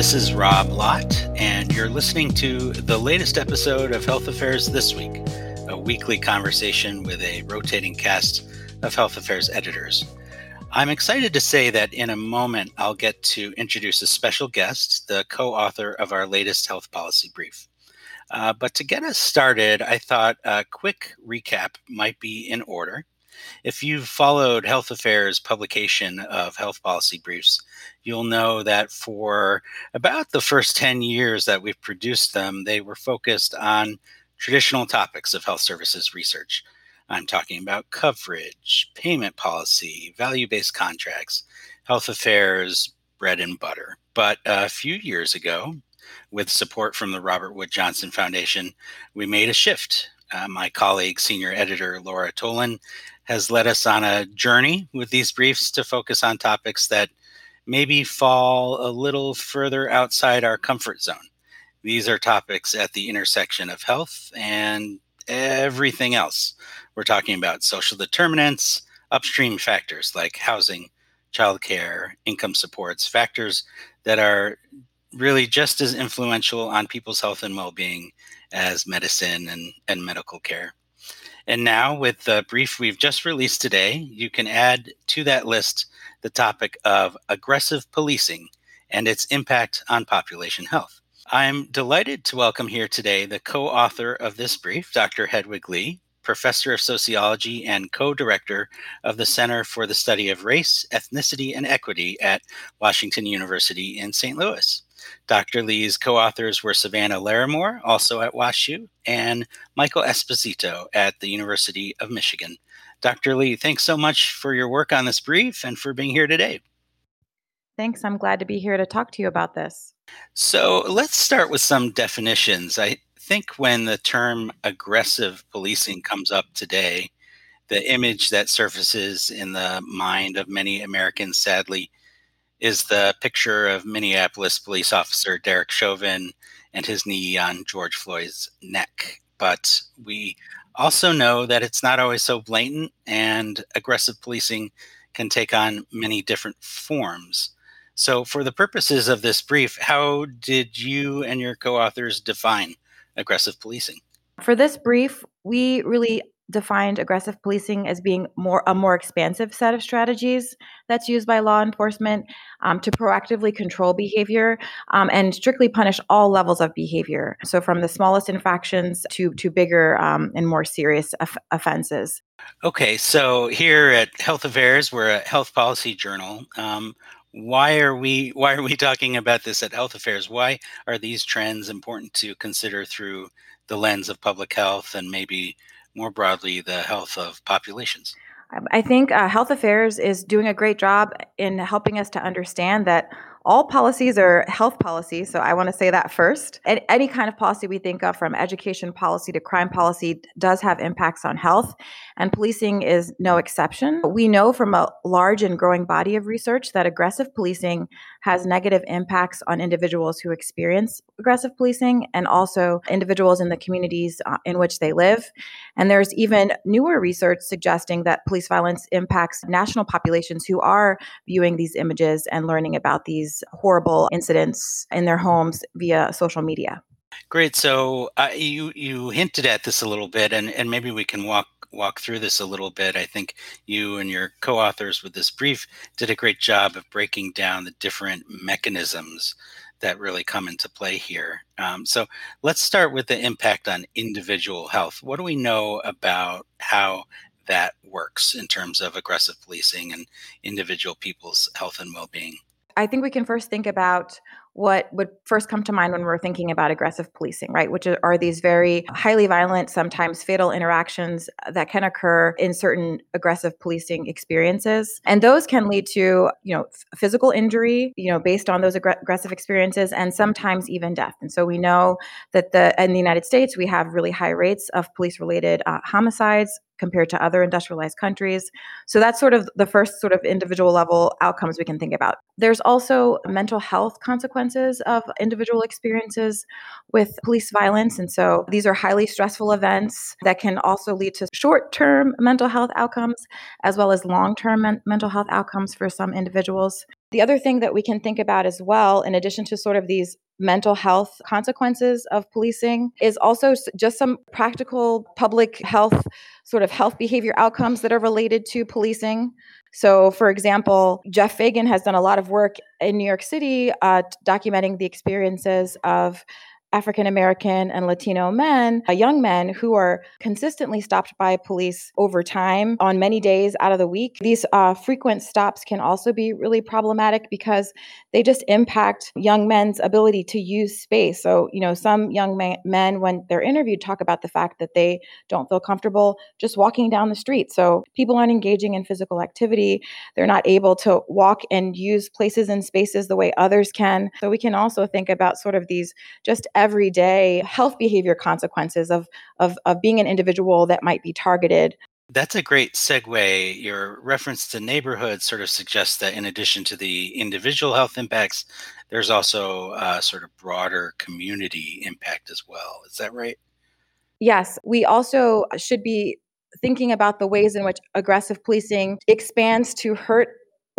This is Rob Lott, and you're listening to the latest episode of Health Affairs This Week, a weekly conversation with a rotating cast of Health Affairs editors. I'm excited to say that in a moment I'll get to introduce a special guest, the co author of our latest health policy brief. Uh, but to get us started, I thought a quick recap might be in order. If you've followed Health Affairs' publication of health policy briefs, you'll know that for about the first 10 years that we've produced them, they were focused on traditional topics of health services research. I'm talking about coverage, payment policy, value based contracts, health affairs, bread and butter. But a few years ago, with support from the Robert Wood Johnson Foundation, we made a shift. Uh, my colleague, senior editor Laura Tollen, has led us on a journey with these briefs to focus on topics that maybe fall a little further outside our comfort zone. These are topics at the intersection of health and everything else. We're talking about social determinants, upstream factors like housing, childcare, income supports, factors that are really just as influential on people's health and well being as medicine and, and medical care. And now, with the brief we've just released today, you can add to that list the topic of aggressive policing and its impact on population health. I'm delighted to welcome here today the co author of this brief, Dr. Hedwig Lee, professor of sociology and co director of the Center for the Study of Race, Ethnicity, and Equity at Washington University in St. Louis. Dr. Lee's co authors were Savannah Larimore, also at WashU, and Michael Esposito at the University of Michigan. Dr. Lee, thanks so much for your work on this brief and for being here today. Thanks. I'm glad to be here to talk to you about this. So let's start with some definitions. I think when the term aggressive policing comes up today, the image that surfaces in the mind of many Americans, sadly, is the picture of Minneapolis police officer Derek Chauvin and his knee on George Floyd's neck. But we also know that it's not always so blatant, and aggressive policing can take on many different forms. So, for the purposes of this brief, how did you and your co authors define aggressive policing? For this brief, we really defined aggressive policing as being more a more expansive set of strategies that's used by law enforcement um, to proactively control behavior um, and strictly punish all levels of behavior. So from the smallest infractions to to bigger um, and more serious of- offenses. Okay, so here at Health Affairs, we're a health policy journal. Why are we why are we talking about this at Health Affairs? Why are these trends important to consider through the lens of public health and maybe more broadly the health of populations? I think uh, Health Affairs is doing a great job in helping us to understand that all policies are health policies. So I want to say that first. And any kind of policy we think of, from education policy to crime policy, does have impacts on health, and policing is no exception. We know from a large and growing body of research that aggressive policing has negative impacts on individuals who experience aggressive policing and also individuals in the communities uh, in which they live. And there's even newer research suggesting that police violence impacts national populations who are viewing these images and learning about these horrible incidents in their homes via social media. Great. So uh, you you hinted at this a little bit, and, and maybe we can walk walk through this a little bit. I think you and your co-authors with this brief did a great job of breaking down the different mechanisms that really come into play here. Um, so let's start with the impact on individual health. What do we know about how that works in terms of aggressive policing and individual people's health and well-being? I think we can first think about what would first come to mind when we're thinking about aggressive policing, right? Which are these very highly violent, sometimes fatal interactions that can occur in certain aggressive policing experiences. And those can lead to, you know, physical injury, you know, based on those aggressive experiences and sometimes even death. And so we know that the in the United States we have really high rates of police related uh, homicides compared to other industrialized countries. So that's sort of the first sort of individual level outcomes we can think about. There's also mental health consequences of individual experiences with police violence. And so these are highly stressful events that can also lead to short term mental health outcomes as well as long term men- mental health outcomes for some individuals. The other thing that we can think about as well, in addition to sort of these mental health consequences of policing, is also just some practical public health, sort of health behavior outcomes that are related to policing. So, for example, Jeff Fagan has done a lot of work in New York City uh, documenting the experiences of African American and Latino men, uh, young men who are consistently stopped by police over time on many days out of the week. These uh, frequent stops can also be really problematic because they just impact young men's ability to use space. So, you know, some young men, when they're interviewed, talk about the fact that they don't feel comfortable just walking down the street. So, people aren't engaging in physical activity. They're not able to walk and use places and spaces the way others can. So, we can also think about sort of these just everyday health behavior consequences of, of, of being an individual that might be targeted that's a great segue. Your reference to neighborhoods sort of suggests that in addition to the individual health impacts, there's also a sort of broader community impact as well. Is that right? Yes. We also should be thinking about the ways in which aggressive policing expands to hurt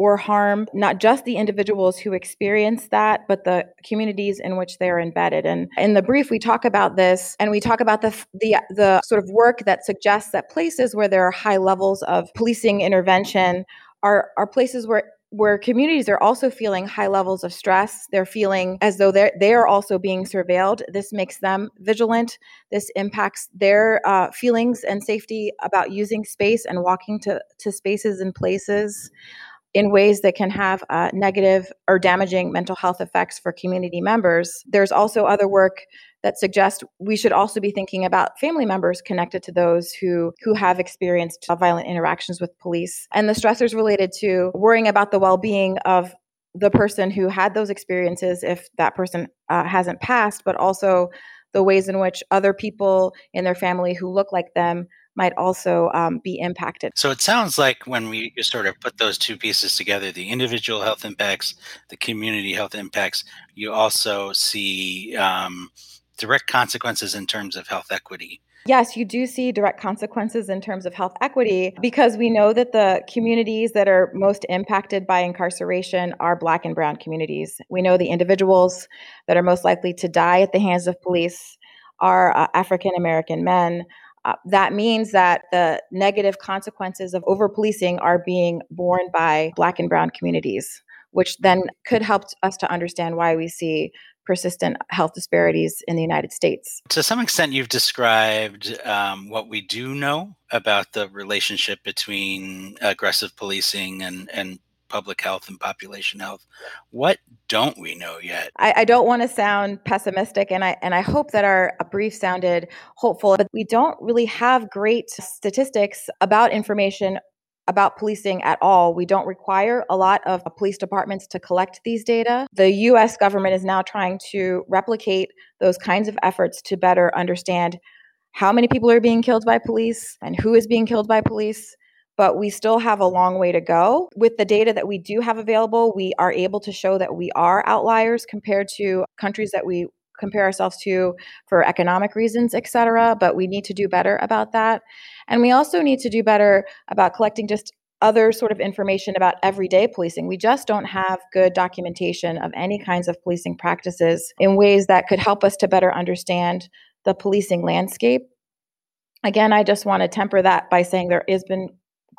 or harm not just the individuals who experience that, but the communities in which they're embedded. And in the brief, we talk about this, and we talk about the the the sort of work that suggests that places where there are high levels of policing intervention are are places where where communities are also feeling high levels of stress. They're feeling as though they're they are also being surveilled. This makes them vigilant. This impacts their uh, feelings and safety about using space and walking to to spaces and places in ways that can have uh, negative or damaging mental health effects for community members. There's also other work that suggests we should also be thinking about family members connected to those who who have experienced violent interactions with police and the stressors related to worrying about the well-being of the person who had those experiences if that person uh, hasn't passed but also the ways in which other people in their family who look like them might also um, be impacted. So it sounds like when we sort of put those two pieces together the individual health impacts, the community health impacts you also see um, direct consequences in terms of health equity. Yes, you do see direct consequences in terms of health equity because we know that the communities that are most impacted by incarceration are Black and Brown communities. We know the individuals that are most likely to die at the hands of police are uh, African American men. Uh, that means that the negative consequences of over policing are being borne by Black and Brown communities, which then could help us to understand why we see persistent health disparities in the United States. To some extent, you've described um, what we do know about the relationship between aggressive policing and, and public health and population health. What don't we know yet? I, I don't want to sound pessimistic, and I and I hope that our brief sounded hopeful, but we don't really have great statistics about information about policing at all. We don't require a lot of police departments to collect these data. The US government is now trying to replicate those kinds of efforts to better understand how many people are being killed by police and who is being killed by police but we still have a long way to go. With the data that we do have available, we are able to show that we are outliers compared to countries that we compare ourselves to for economic reasons, et cetera. But we need to do better about that. And we also need to do better about collecting just other sort of information about everyday policing. We just don't have good documentation of any kinds of policing practices in ways that could help us to better understand the policing landscape. Again, I just want to temper that by saying there has been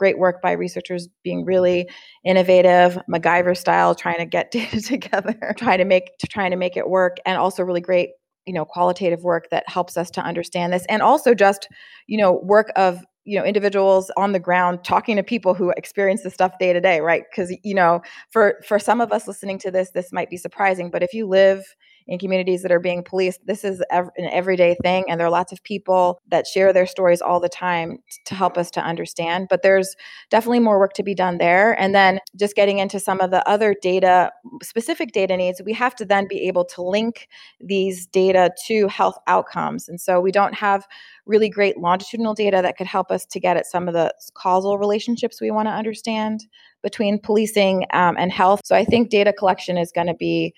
great work by researchers being really innovative, MacGyver style, trying to get data together, trying to make to trying to make it work, and also really great you know qualitative work that helps us to understand this and also just you know work of you know individuals on the ground talking to people who experience this stuff day to day right? Because you know for for some of us listening to this this might be surprising but if you live in communities that are being policed. This is an everyday thing, and there are lots of people that share their stories all the time to help us to understand. But there's definitely more work to be done there. And then just getting into some of the other data, specific data needs, we have to then be able to link these data to health outcomes. And so we don't have really great longitudinal data that could help us to get at some of the causal relationships we want to understand between policing um, and health. So I think data collection is going to be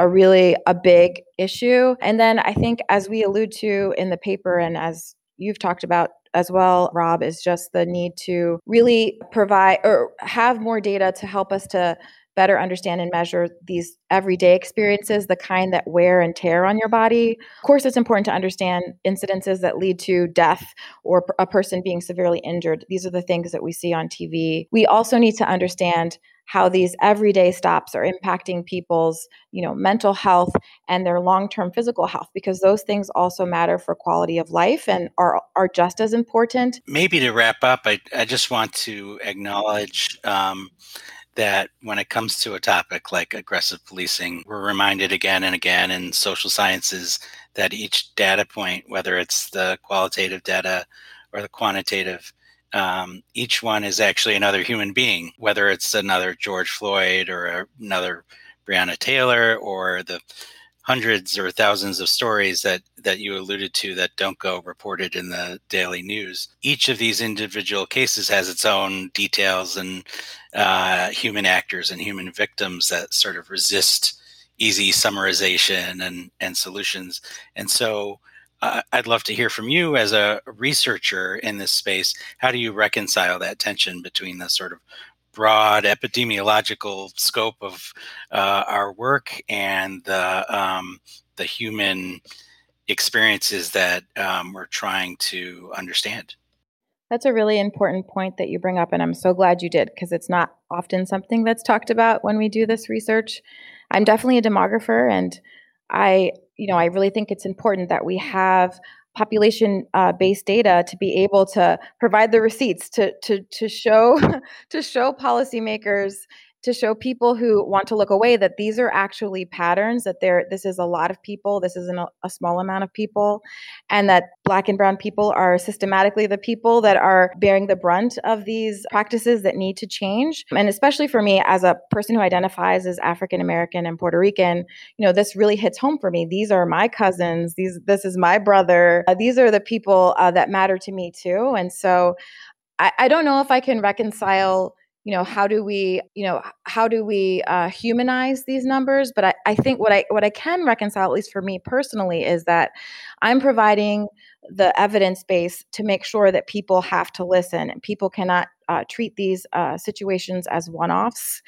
a really a big issue. And then I think as we allude to in the paper and as you've talked about as well, Rob, is just the need to really provide or have more data to help us to better understand and measure these everyday experiences, the kind that wear and tear on your body. Of course, it's important to understand incidences that lead to death or a person being severely injured. These are the things that we see on TV. We also need to understand how these everyday stops are impacting people's you know mental health and their long-term physical health because those things also matter for quality of life and are are just as important. Maybe to wrap up i, I just want to acknowledge um, that when it comes to a topic like aggressive policing, we're reminded again and again in social sciences that each data point, whether it's the qualitative data or the quantitative, um, each one is actually another human being, whether it's another George Floyd or another Breonna Taylor or the hundreds or thousands of stories that that you alluded to that don't go reported in the daily news. Each of these individual cases has its own details and uh, human actors and human victims that sort of resist easy summarization and and solutions. And so. Uh, I'd love to hear from you as a researcher in this space. How do you reconcile that tension between the sort of broad epidemiological scope of uh, our work and the um, the human experiences that um, we're trying to understand. That's a really important point that you bring up, and I'm so glad you did because it's not often something that's talked about when we do this research. I'm definitely a demographer, and I, you know, I really think it's important that we have population uh, based data to be able to provide the receipts to to to show to show policymakers to show people who want to look away that these are actually patterns that there this is a lot of people this isn't a, a, small amount of people and that black and brown people are systematically the people that are bearing the brunt of these practices that need to change. And especially for me as a person who identifies as african american and puerto rican you know this really hits home for me. These are my cousins these this is my brother uh, these are the people uh, that matter to me too. And so I, I don't know if i can reconcile you know how do we you know how do we uh, humanize these numbers? But I, I think what i what i can reconcile at least for me personally is that i'm providing the evidence base to make sure that people have to listen and people cannot uh, treat these uh, situations as one-offs.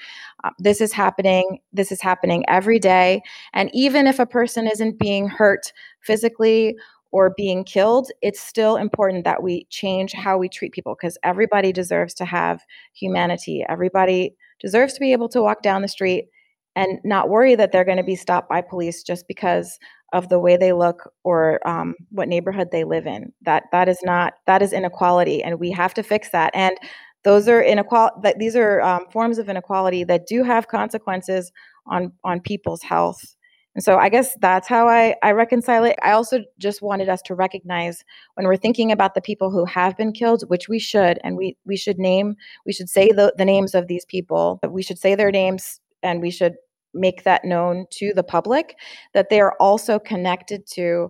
Uh, this is happening this is happening every day. And even if a person isn't being hurt physically or being killed, it's still important that we change how we treat people because everybody deserves to have humanity. Everybody deserves to be able to walk down the street and not worry that they're going to be stopped by police just because of the way they look or um, what neighborhood they live in. That that is not that is inequality, and we have to fix that. And those are inequality. That these are um, forms of inequality that do have consequences on on people's health. And so I guess that's how I, I reconcile it. I also just wanted us to recognize when we're thinking about the people who have been killed, which we should, and we, we should name, we should say the, the names of these people, we should say their names, and we should make that known to the public that they are also connected to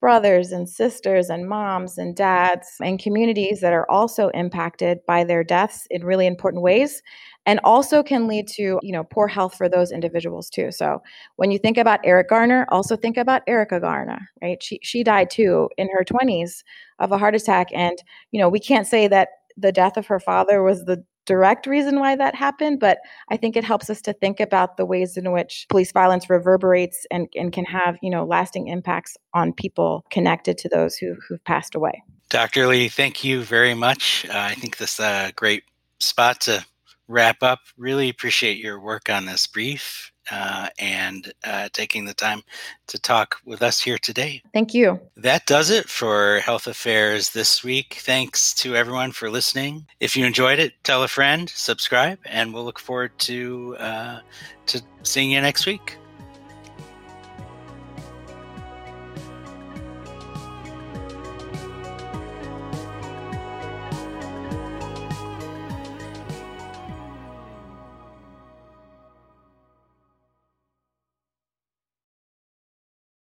brothers and sisters and moms and dads and communities that are also impacted by their deaths in really important ways and also can lead to you know poor health for those individuals too so when you think about eric garner also think about erica garner right she, she died too in her 20s of a heart attack and you know we can't say that the death of her father was the direct reason why that happened, but I think it helps us to think about the ways in which police violence reverberates and, and can have, you know, lasting impacts on people connected to those who, who've passed away. Dr. Lee, thank you very much. Uh, I think this is a great spot to wrap up. Really appreciate your work on this brief uh, and uh, taking the time to talk with us here today. Thank you. That does it for Health Affairs this week. Thanks to everyone for listening. If you enjoyed it, tell a friend, subscribe, and we'll look forward to uh, to seeing you next week.